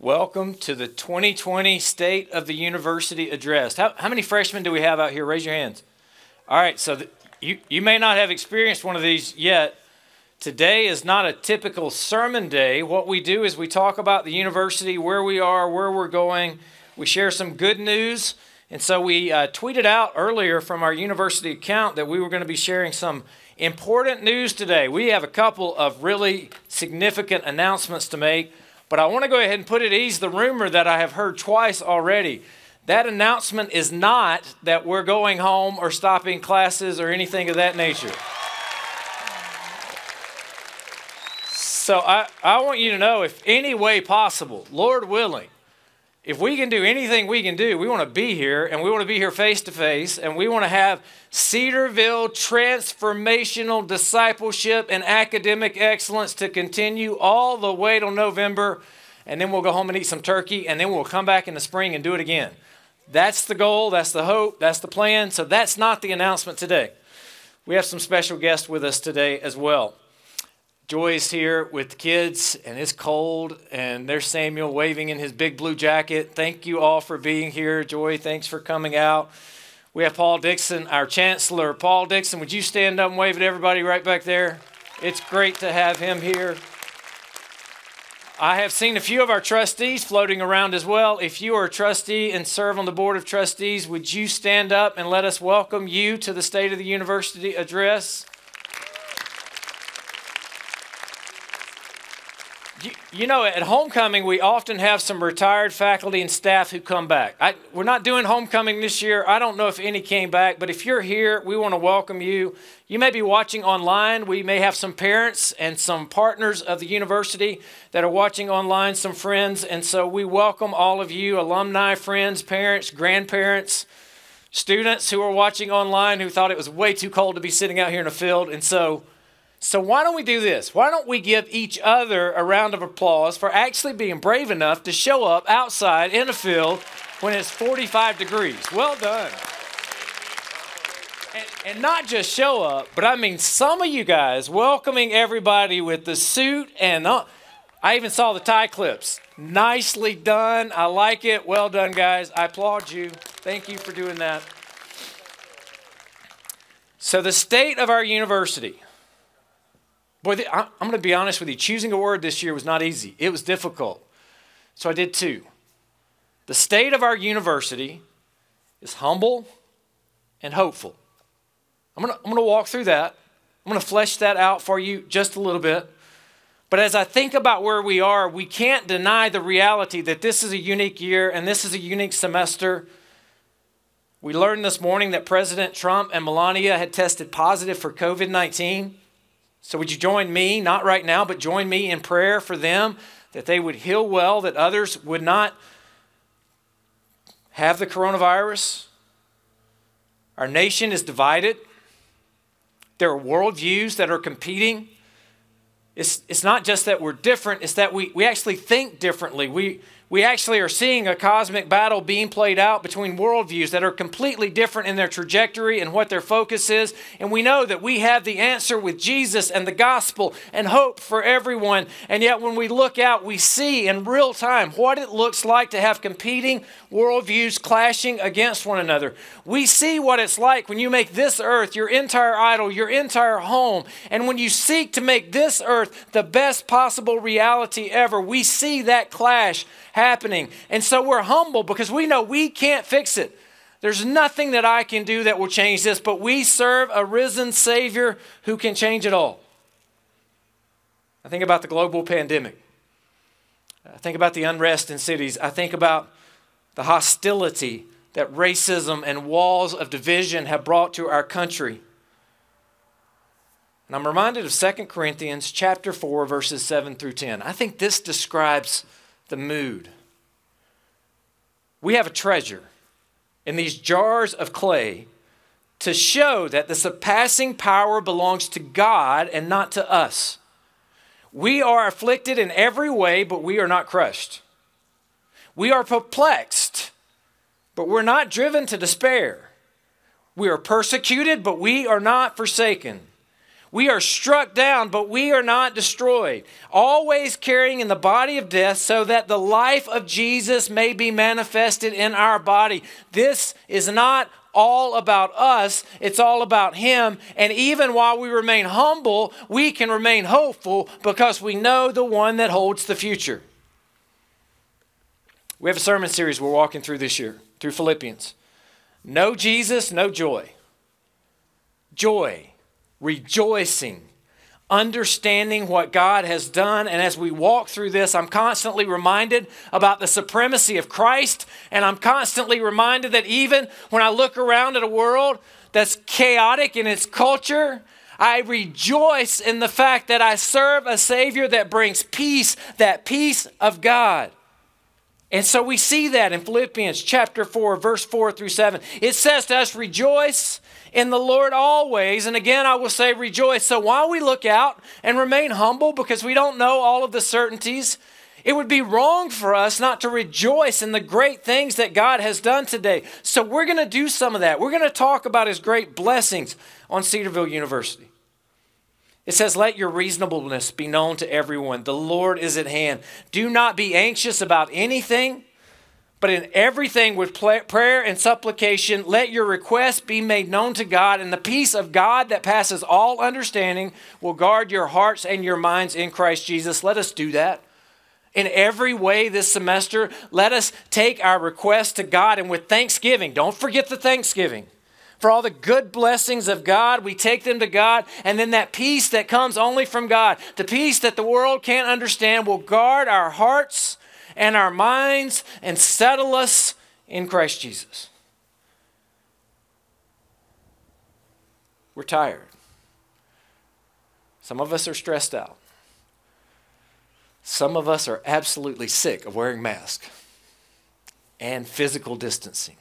Welcome to the 2020 State of the University Address. How, how many freshmen do we have out here? Raise your hands. All right, so the, you, you may not have experienced one of these yet. Today is not a typical sermon day. What we do is we talk about the university, where we are, where we're going. We share some good news. And so we uh, tweeted out earlier from our university account that we were going to be sharing some important news today. We have a couple of really significant announcements to make. But I want to go ahead and put at ease the rumor that I have heard twice already. That announcement is not that we're going home or stopping classes or anything of that nature. So I, I want you to know if any way possible, Lord willing, if we can do anything we can do, we want to be here and we want to be here face to face and we want to have Cedarville transformational discipleship and academic excellence to continue all the way till November. And then we'll go home and eat some turkey and then we'll come back in the spring and do it again. That's the goal, that's the hope, that's the plan. So that's not the announcement today. We have some special guests with us today as well. Joy's here with the kids, and it's cold, and there's Samuel waving in his big blue jacket. Thank you all for being here. Joy, thanks for coming out. We have Paul Dixon, our chancellor. Paul Dixon, would you stand up and wave at everybody right back there? It's great to have him here. I have seen a few of our trustees floating around as well. If you are a trustee and serve on the board of trustees, would you stand up and let us welcome you to the State of the University address? You, know, at homecoming, we often have some retired faculty and staff who come back. I, we're not doing homecoming this year. I don't know if any came back, but if you're here, we want to welcome you. You may be watching online. We may have some parents and some partners of the university that are watching online, some friends. And so we welcome all of you, alumni, friends, parents, grandparents, students who are watching online who thought it was way too cold to be sitting out here in a field. And so, so, why don't we do this? Why don't we give each other a round of applause for actually being brave enough to show up outside in a field when it's 45 degrees? Well done. And, and not just show up, but I mean, some of you guys welcoming everybody with the suit and uh, I even saw the tie clips. Nicely done. I like it. Well done, guys. I applaud you. Thank you for doing that. So, the state of our university Boy, I'm going to be honest with you. Choosing a word this year was not easy, it was difficult. So I did two. The state of our university is humble and hopeful. I'm going to, I'm going to walk through that. I'm going to flesh that out for you just a little bit. But as I think about where we are, we can't deny the reality that this is a unique year and this is a unique semester. We learned this morning that President Trump and Melania had tested positive for COVID 19. So, would you join me, not right now, but join me in prayer for them that they would heal well, that others would not have the coronavirus? Our nation is divided. There are worldviews that are competing. It's, it's not just that we're different, it's that we, we actually think differently. We, we actually are seeing a cosmic battle being played out between worldviews that are completely different in their trajectory and what their focus is. And we know that we have the answer with Jesus and the gospel and hope for everyone. And yet, when we look out, we see in real time what it looks like to have competing worldviews clashing against one another. We see what it's like when you make this earth your entire idol, your entire home. And when you seek to make this earth the best possible reality ever, we see that clash happening. And so we're humble because we know we can't fix it. There's nothing that I can do that will change this, but we serve a risen Savior who can change it all. I think about the global pandemic. I think about the unrest in cities. I think about the hostility that racism and walls of division have brought to our country. And I'm reminded of 2 Corinthians chapter 4 verses 7 through 10. I think this describes the mood. We have a treasure in these jars of clay to show that the surpassing power belongs to God and not to us. We are afflicted in every way, but we are not crushed. We are perplexed, but we're not driven to despair. We are persecuted, but we are not forsaken. We are struck down, but we are not destroyed. Always carrying in the body of death, so that the life of Jesus may be manifested in our body. This is not all about us, it's all about Him. And even while we remain humble, we can remain hopeful because we know the one that holds the future. We have a sermon series we're walking through this year, through Philippians. No Jesus, no joy. Joy, rejoicing, understanding what God has done. And as we walk through this, I'm constantly reminded about the supremacy of Christ. And I'm constantly reminded that even when I look around at a world that's chaotic in its culture, I rejoice in the fact that I serve a Savior that brings peace, that peace of God. And so we see that in Philippians chapter 4, verse 4 through 7. It says to us, Rejoice in the Lord always. And again, I will say, Rejoice. So while we look out and remain humble because we don't know all of the certainties, it would be wrong for us not to rejoice in the great things that God has done today. So we're going to do some of that. We're going to talk about His great blessings on Cedarville University. It says, Let your reasonableness be known to everyone. The Lord is at hand. Do not be anxious about anything, but in everything with prayer and supplication, let your requests be made known to God, and the peace of God that passes all understanding will guard your hearts and your minds in Christ Jesus. Let us do that. In every way this semester, let us take our requests to God and with thanksgiving. Don't forget the thanksgiving for all the good blessings of God. We take them to God, and then that peace that comes only from God, the peace that the world can't understand, will guard our hearts and our minds and settle us in Christ Jesus. We're tired. Some of us are stressed out. Some of us are absolutely sick of wearing masks and physical distancing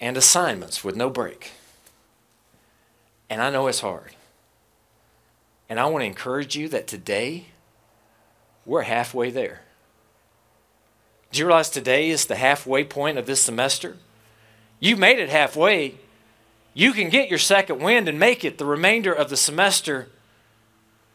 and assignments with no break. And I know it's hard. And I want to encourage you that today we're halfway there. Do you realize today is the halfway point of this semester? You made it halfway. You can get your second wind and make it the remainder of the semester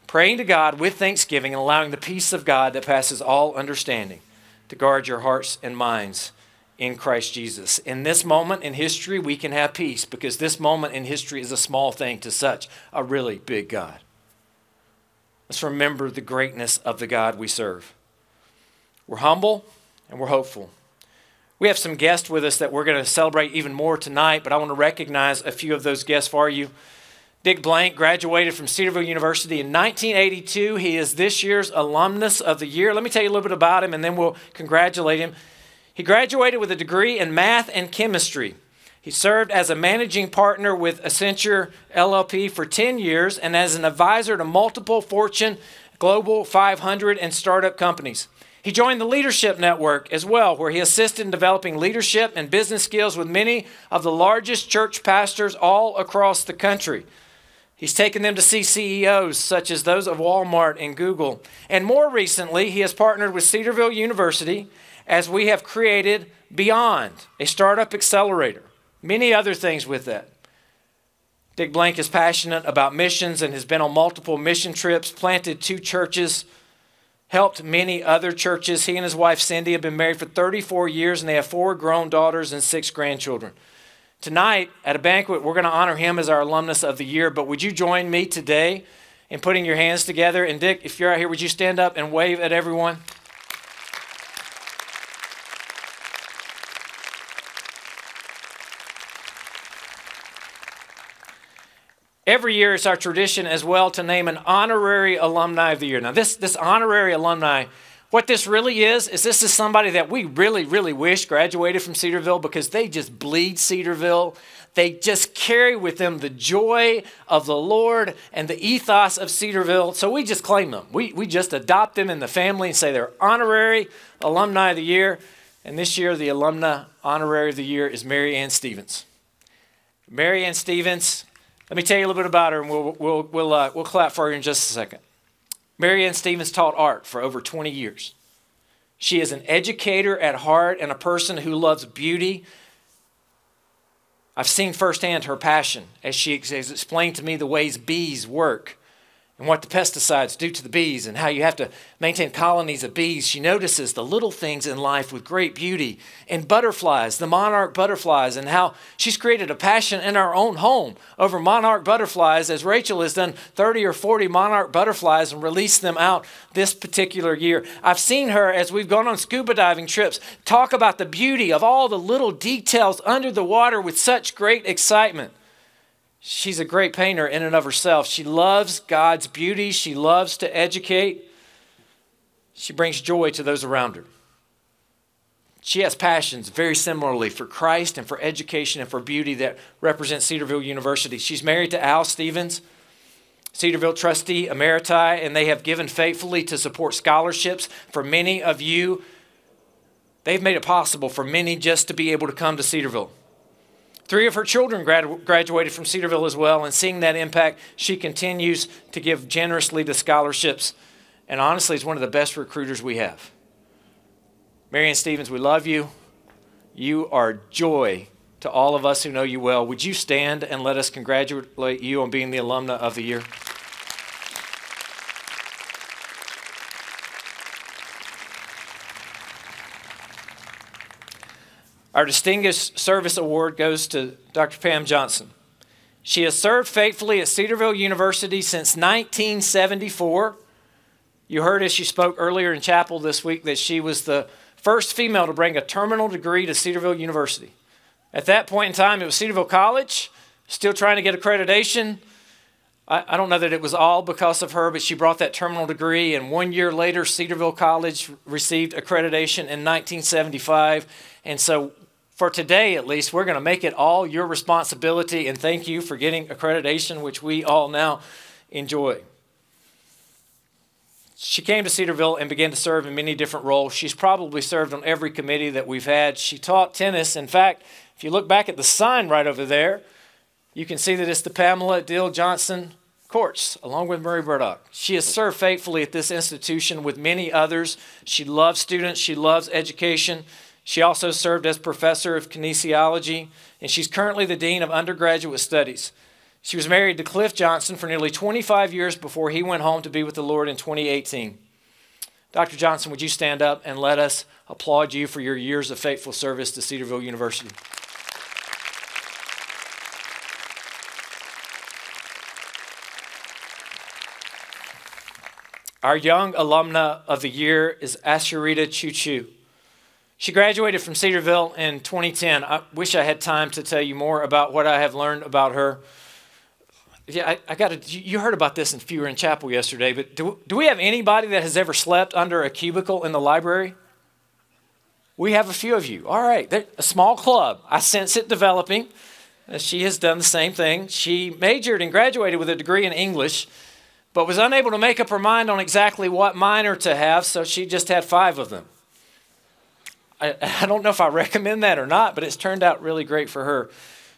praying to God with thanksgiving and allowing the peace of God that passes all understanding to guard your hearts and minds in Christ Jesus. In this moment in history, we can have peace because this moment in history is a small thing to such a really big God. Let's remember the greatness of the God we serve. We're humble and we're hopeful. We have some guests with us that we're going to celebrate even more tonight, but I want to recognize a few of those guests for you. Dick Blank graduated from Cedarville University in 1982. He is this year's alumnus of the year. Let me tell you a little bit about him and then we'll congratulate him. He graduated with a degree in math and chemistry. He served as a managing partner with Accenture LLP for 10 years and as an advisor to multiple Fortune Global 500 and startup companies. He joined the Leadership Network as well, where he assisted in developing leadership and business skills with many of the largest church pastors all across the country. He's taken them to see CEOs such as those of Walmart and Google. And more recently, he has partnered with Cedarville University as we have created Beyond, a startup accelerator, many other things with that. Dick Blank is passionate about missions and has been on multiple mission trips, planted two churches, helped many other churches. He and his wife Cindy have been married for 34 years and they have four grown daughters and six grandchildren. Tonight, at a banquet, we're going to honor him as our alumnus of the year. But would you join me today in putting your hands together? And Dick, if you're out here, would you stand up and wave at everyone? Every year, it's our tradition as well to name an honorary alumni of the year. Now, this, this honorary alumni, what this really is, is this is somebody that we really, really wish graduated from Cedarville because they just bleed Cedarville. They just carry with them the joy of the Lord and the ethos of Cedarville. So we just claim them. We, we just adopt them in the family and say they're honorary alumni of the year. And this year, the alumna honorary of the year is Mary Ann Stevens. Mary Ann Stevens let me tell you a little bit about her, and we'll, we'll, we'll, uh, we'll clap for her in just a second. Marianne Stevens taught art for over 20 years. She is an educator at heart and a person who loves beauty. I've seen firsthand her passion as she explained to me the ways bees work and what the pesticides do to the bees and how you have to maintain colonies of bees. She notices the little things in life with great beauty and butterflies, the monarch butterflies, and how she's created a passion in our own home over monarch butterflies, as Rachel has done 30 or 40 monarch butterflies and released them out this particular year. I've seen her as we've gone on scuba diving trips talk about the beauty of all the little details under the water with such great excitement. She's a great painter in and of herself. She loves God's beauty, she loves to educate, she brings joy to those around her. She has passions very similarly for Christ and for education and for beauty that represent Cedarville University. She's married to Al Stevens, Cedarville trustee emeriti, and they have given faithfully to support scholarships for many of you. They've made it possible for many just to be able to come to Cedarville. Three of her children grad- graduated from Cedarville as well, and seeing that impact, she continues to give generously to scholarships. And honestly, is one of the best recruiters we have. Marion Stevens, we love you. You are joy to all of us who know you well. Would you stand and let us congratulate you on being the alumna of the year? Our Distinguished Service Award goes to Dr. Pam Johnson. She has served faithfully at Cedarville University since 1974. You heard as she spoke earlier in chapel this week that she was the first female to bring a terminal degree to Cedarville University. At that point in time, it was Cedarville College, still trying to get accreditation. I, I don't know that it was all because of her, but she brought that terminal degree, and one year later, Cedarville College received accreditation in 1975. And so for today at least, we're going to make it all your responsibility and thank you for getting accreditation, which we all now enjoy. She came to Cedarville and began to serve in many different roles. She's probably served on every committee that we've had. She taught tennis. In fact, if you look back at the sign right over there, you can see that it's the Pamela Dill Johnson courts, along with Murray Burdock. She has served faithfully at this institution with many others. She loves students, she loves education. She also served as professor of kinesiology, and she's currently the dean of undergraduate studies. She was married to Cliff Johnson for nearly 25 years before he went home to be with the Lord in 2018. Dr. Johnson, would you stand up and let us applaud you for your years of faithful service to Cedarville University? Our young alumna of the year is Asheritah Ciuciu. She graduated from Cedarville in 2010. I wish I had time to tell you more about what I have learned about her. Yeah, I, I got to. You heard about this you were in chapel yesterday, but do, do we have anybody that has ever slept under a cubicle in the library? We have a few of you. All right, a small club. I sense it developing. Uh, she has done the same thing. She majored and graduated with a degree in English, but was unable to make up her mind on exactly what minor to have, so she just had five of them. I, I don't know if I recommend that or not, but it's turned out really great for her.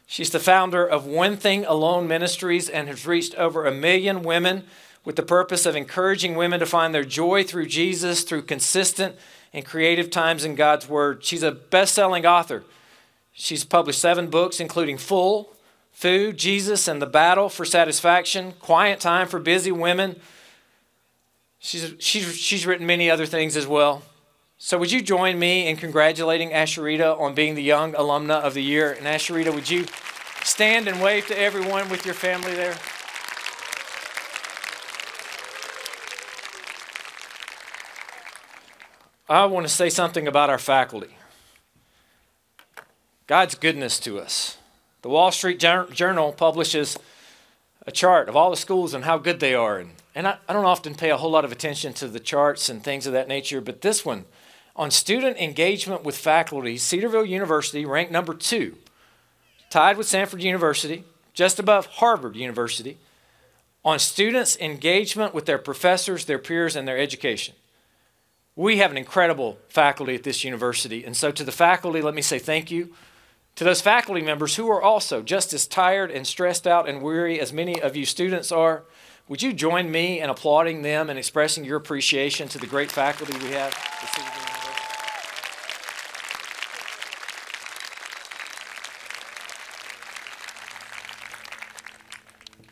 She's the founder of One Thing Alone Ministries and has reached over a million women with the purpose of encouraging women to find their joy through Jesus through consistent and creative times in God's Word. She's a best selling author. She's published seven books, including Full, Food, Jesus, and the Battle for Satisfaction, Quiet Time for Busy Women. She's, she's, she's written many other things as well. So, would you join me in congratulating Asheritah on being the Young Alumna of the Year? And Asheritah, would you stand and wave to everyone with your family there? I want to say something about our faculty. God's goodness to us. The Wall Street Journal publishes a chart of all the schools and how good they are. And, and I, I don't often pay a whole lot of attention to the charts and things of that nature, but this one on student engagement with faculty, Cedarville University ranked number two, tied with Samford University, just above Harvard University, on students' engagement with their professors, their peers, and their education. We have an incredible faculty at this university. And so, to the faculty, let me say thank you. To those faculty members who are also just as tired and stressed out and weary as many of you students are, would you join me in applauding them and expressing your appreciation to the great faculty we have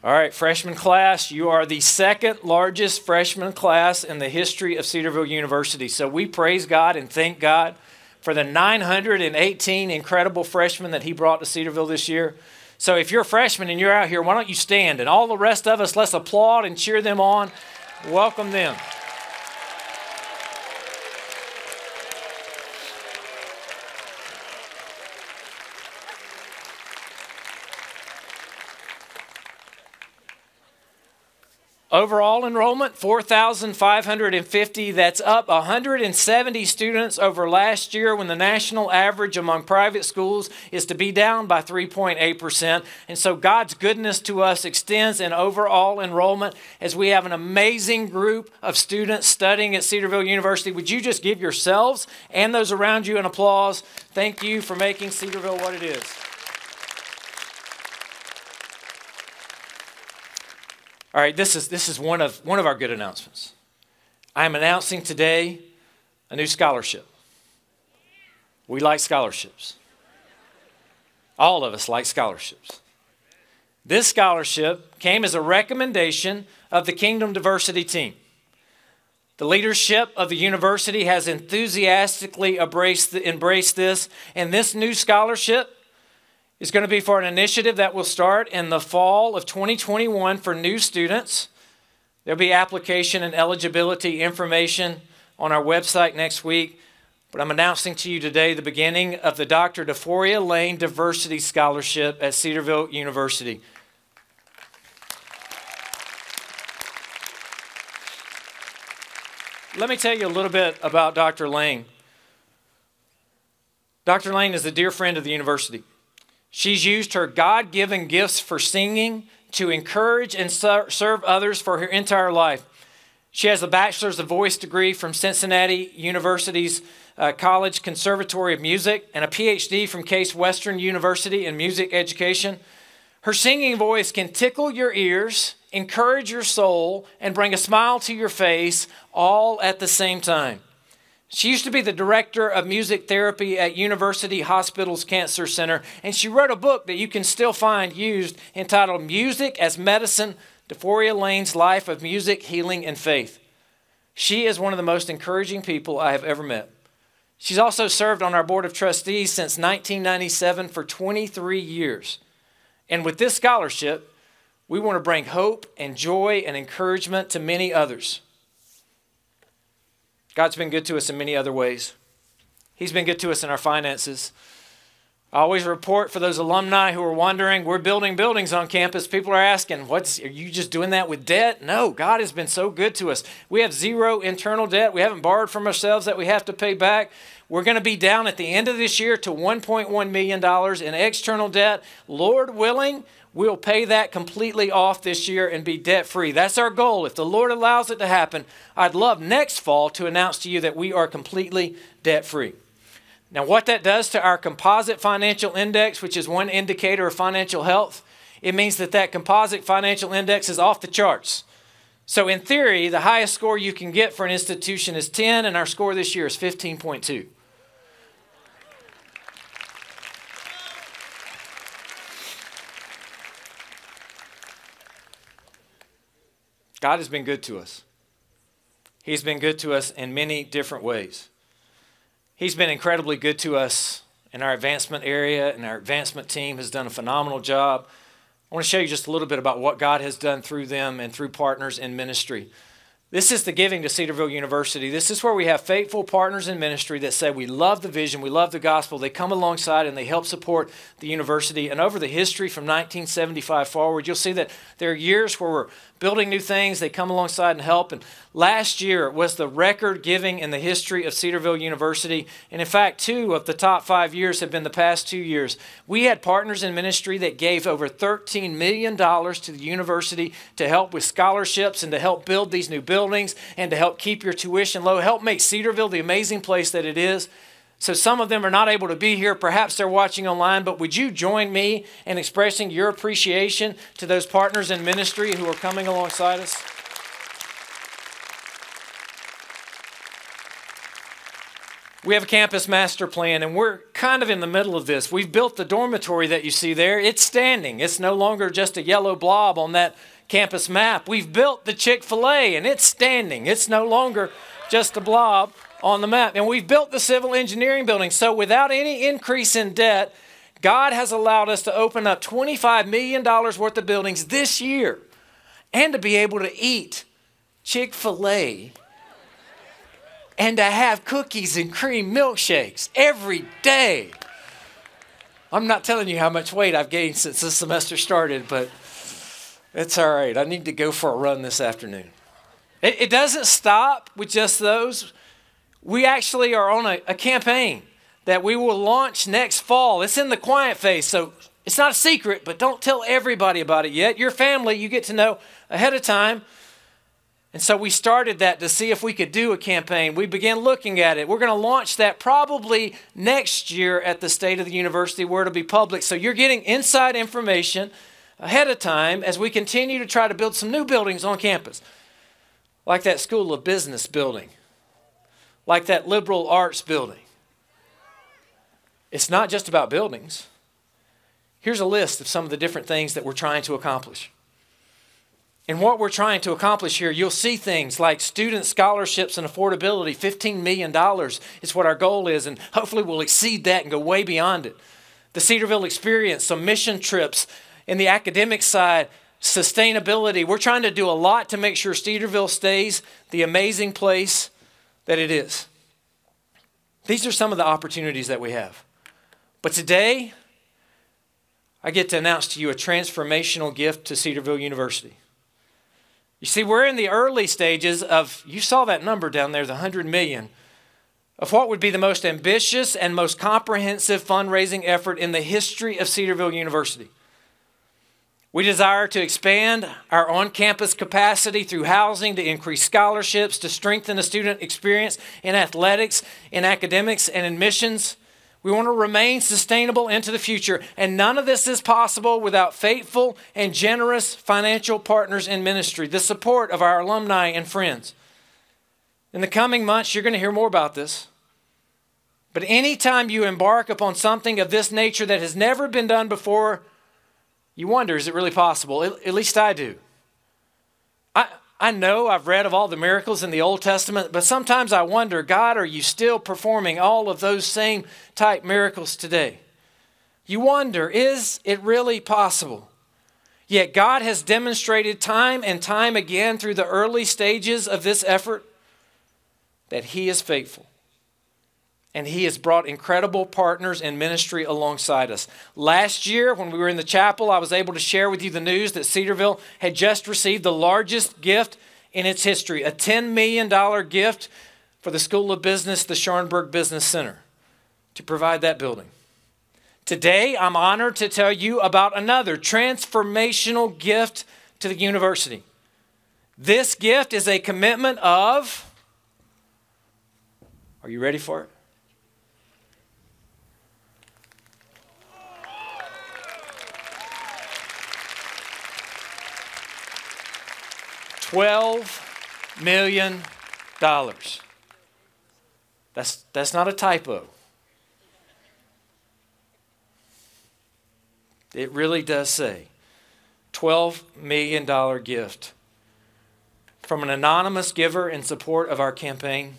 All right, freshman class, you are the second largest freshman class in the history of Cedarville University. So we praise God and thank God for the 918 incredible freshmen that He brought to Cedarville this year. So if you're a freshman and you're out here, why don't you stand? And all the rest of us, let's applaud and cheer them on. Welcome them. Overall enrollment 4,550. That's up 170 students over last year when the national average among private schools is to be down by 3.8%. And so God's goodness to us extends in overall enrollment as we have an amazing group of students studying at Cedarville University. Would you just give yourselves and those around you an applause? Thank you for making Cedarville what it is. All right, this is, this is one, of, one of our good announcements. I am announcing today a new scholarship. We like scholarships. All of us like scholarships. This scholarship came as a recommendation of the Kingdom Diversity Team. The leadership of the university has enthusiastically embraced, embraced this, and this new scholarship is going to be for an initiative that will start in the fall of 2021 for new students. There'll be application and eligibility information on our website next week. But I'm announcing to you today the beginning of the Dr. DeForia Lane Diversity Scholarship at Cedarville University. Let me tell you a little bit about Dr. Lane. Dr. Lane is a dear friend of the university. She's used her God given gifts for singing to encourage and serve others for her entire life. She has a bachelor's of voice degree from Cincinnati University's uh, College Conservatory of Music and a PhD from Case Western University in music education. Her singing voice can tickle your ears, encourage your soul, and bring a smile to your face all at the same time. She used to be the director of music therapy at University Hospitals Cancer Center, and she wrote a book that you can still find used entitled Music as Medicine DeForia Lane's Life of Music, Healing, and Faith. She is one of the most encouraging people I have ever met. She's also served on our board of trustees since 1997 for 23 years. And with this scholarship, we want to bring hope and joy and encouragement to many others. God's been good to us in many other ways. He's been good to us in our finances. I always report for those alumni who are wondering, we're building buildings on campus. People are asking, what's are you just doing that with debt? No, God has been so good to us. We have zero internal debt. We haven't borrowed from ourselves that we have to pay back. We're going to be down at the end of this year to $1.1 million in external debt. Lord willing, we'll pay that completely off this year and be debt free. That's our goal. If the Lord allows it to happen, I'd love next fall to announce to you that we are completely debt free. Now, what that does to our composite financial index, which is one indicator of financial health, it means that that composite financial index is off the charts. So, in theory, the highest score you can get for an institution is 10, and our score this year is 15.2. God has been good to us. He's been good to us in many different ways. He's been incredibly good to us in our advancement area, and our advancement team has done a phenomenal job. I want to show you just a little bit about what God has done through them and through partners in ministry. This is the giving to Cedarville University. This is where we have faithful partners in ministry that say we love the vision, we love the gospel. They come alongside and they help support the university. And over the history from 1975 forward, you'll see that there are years where we're building new things. They come alongside and help. And last year was the record giving in the history of Cedarville University. And in fact, two of the top five years have been the past two years. We had partners in ministry that gave over $13 million to the university to help with scholarships and to help build these new buildings and to help keep your tuition low, help make Cedarville the amazing place that it is. So some of them are not able to be here. Perhaps they're watching online, but would you join me in expressing your appreciation to those partners in ministry who are coming alongside us? We have a campus master plan, and we're kind of in the middle of this. We've built the dormitory that you see there. It's standing. It's no longer just a yellow blob on that campus map. We've built the Chick fil A and it's standing. It's no longer just a blob on the map. And we've built the civil engineering building. So without any increase in debt, God has allowed us to open up $25 million worth of buildings this year and to be able to eat Chick fil A and to have cookies and cream milkshakes every day. I'm not telling you how much weight I've gained since this semester started, but it's all right. I need to go for a run this afternoon. It, it doesn't stop with just those. We actually are on a, a campaign that we will launch next fall. It's in the quiet phase, so it's not a secret, but don't tell everybody about it yet. Your family, you get to know ahead of time. And so we started that to see if we could do a campaign. We began looking at it. We're going to launch that probably next year at the state of the university where it'll be public. So you're getting inside information ahead of time as we continue to try to build some new buildings on campus, like that School of Business building, like that liberal arts building. It's not just about buildings. Here's a list of some of the different things that we're trying to accomplish. And what we're trying to accomplish here, you'll see things like student scholarships and affordability. $15 million is what our goal is, and hopefully we'll exceed that and go way beyond it. The Cedarville experience, some mission trips in the academic side, sustainability. We're trying to do a lot to make sure Cedarville stays the amazing place that it is. These are some of the opportunities that we have. But today, I get to announce to you a transformational gift to Cedarville University. You see, we're in the early stages of, you saw that number down there, the 100 million, of what would be the most ambitious and most comprehensive fundraising effort in the history of Cedarville University. We desire to expand our on campus capacity through housing, to increase scholarships, to strengthen the student experience in athletics, in academics, and in missions. We want to remain sustainable into the future. And none of this is possible without faithful and generous financial partners in ministry, the support of our alumni and friends. In the coming months, you're going to hear more about this. But anytime you embark upon something of this nature that has never been done before, you wonder is it really possible? At least I do. I, I know I've read of all the miracles in the Old Testament, but sometimes I wonder, God, are you still performing all of those same type miracles today? You wonder, is it really possible? Yet God has demonstrated time and time again through the early stages of this effort that He is faithful and he has brought incredible partners in ministry alongside us. Last year, when we were in the chapel, I was able to share with you the news that Cedarville had just received the largest gift in its history a $10 million gift for the School of Business, the Scharnberg Business Center, to provide that building. Today, I'm honored to tell you about another transformational gift to the university. This gift is a commitment of, are you ready for it? $12 million. That's, that's not a typo. It really does say $12 million gift from an anonymous giver in support of our campaign.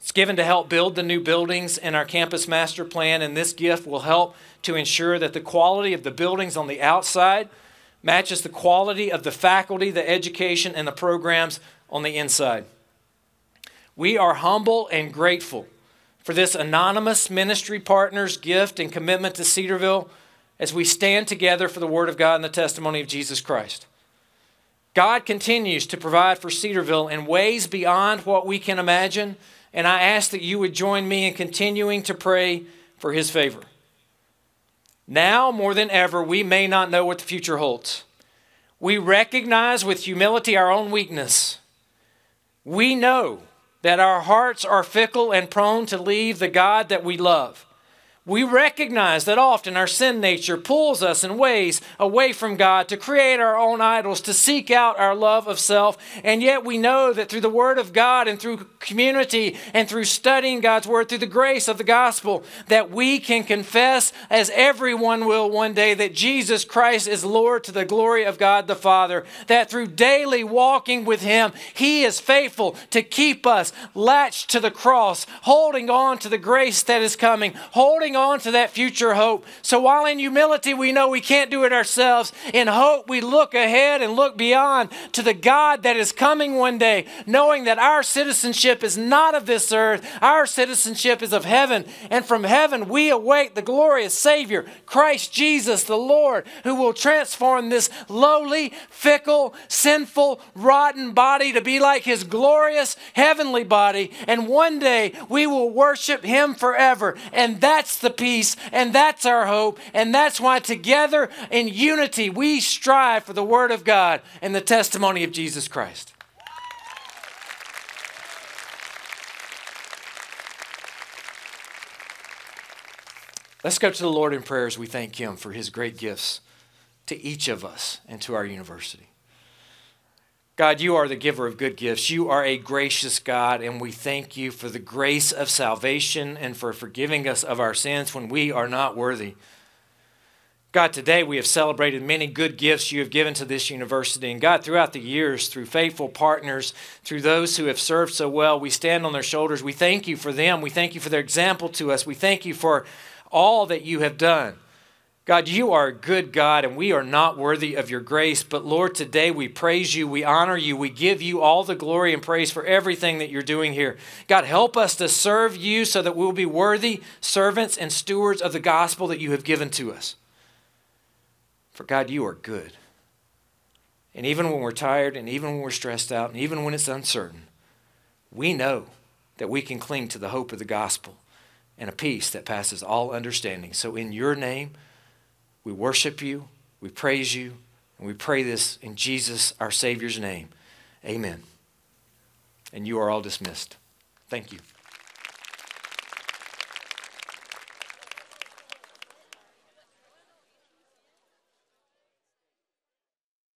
It's given to help build the new buildings in our campus master plan, and this gift will help to ensure that the quality of the buildings on the outside matches the quality of the faculty, the education, and the programs on the inside. We are humble and grateful for this anonymous ministry partner's gift and commitment to Cedarville as we stand together for the Word of God and the testimony of Jesus Christ. God continues to provide for Cedarville in ways beyond what we can imagine, and I ask that you would join me in continuing to pray for His favor. Now more than ever, we may not know what the future holds. We recognize with humility our own weakness. We know that our hearts are fickle and prone to leave the God that we love. We recognize that often our sin nature pulls us in ways away from God to create our own idols, to seek out our love of self. And yet we know that through the Word of God and through community and through studying God's Word, through the grace of the gospel, that we can confess, as everyone will one day, that Jesus Christ is Lord to the glory of God the Father. That through daily walking with Him, He is faithful to keep us latched to the cross, holding on to the grace that is coming, holding holding on to that future hope. So while in humility we know we can't do it ourselves, in hope we look ahead and look beyond to the God that is coming one day, knowing that our citizenship is not of this earth, our citizenship is of heaven. And from heaven we await the glorious Savior, Christ Jesus the Lord, who will transform this lowly, fickle, sinful, rotten body to be like his glorious heavenly body. And one day we will worship him forever. And that's the peace, and that's our hope, and that's why together in unity we strive for the Word of God and the testimony of Jesus Christ. Let's go to the Lord in prayer as we thank Him for His great gifts to each of us and to our university. God, you are the giver of good gifts. You are a gracious God, and we thank you for the grace of salvation and for forgiving us of our sins when we are not worthy. God, today we have celebrated many good gifts you have given to this university. And God, throughout the years, through faithful partners, through those who have served so well, we stand on their shoulders. We thank you for them. We thank you for their example to us. We thank you for all that you have done. God, you are a good God, and we are not worthy of your grace. But Lord, today we praise you, we honor you, we give you all the glory and praise for everything that you're doing here. God, help us to serve you so that we'll be worthy servants and stewards of the gospel that you have given to us. For God, you are good. And even when we're tired, and even when we're stressed out, and even when it's uncertain, we know that we can cling to the hope of the gospel and a peace that passes all understanding. So, in your name, we worship you, we praise you, and we pray this in Jesus, our Savior's name. Amen. And you are all dismissed. Thank you.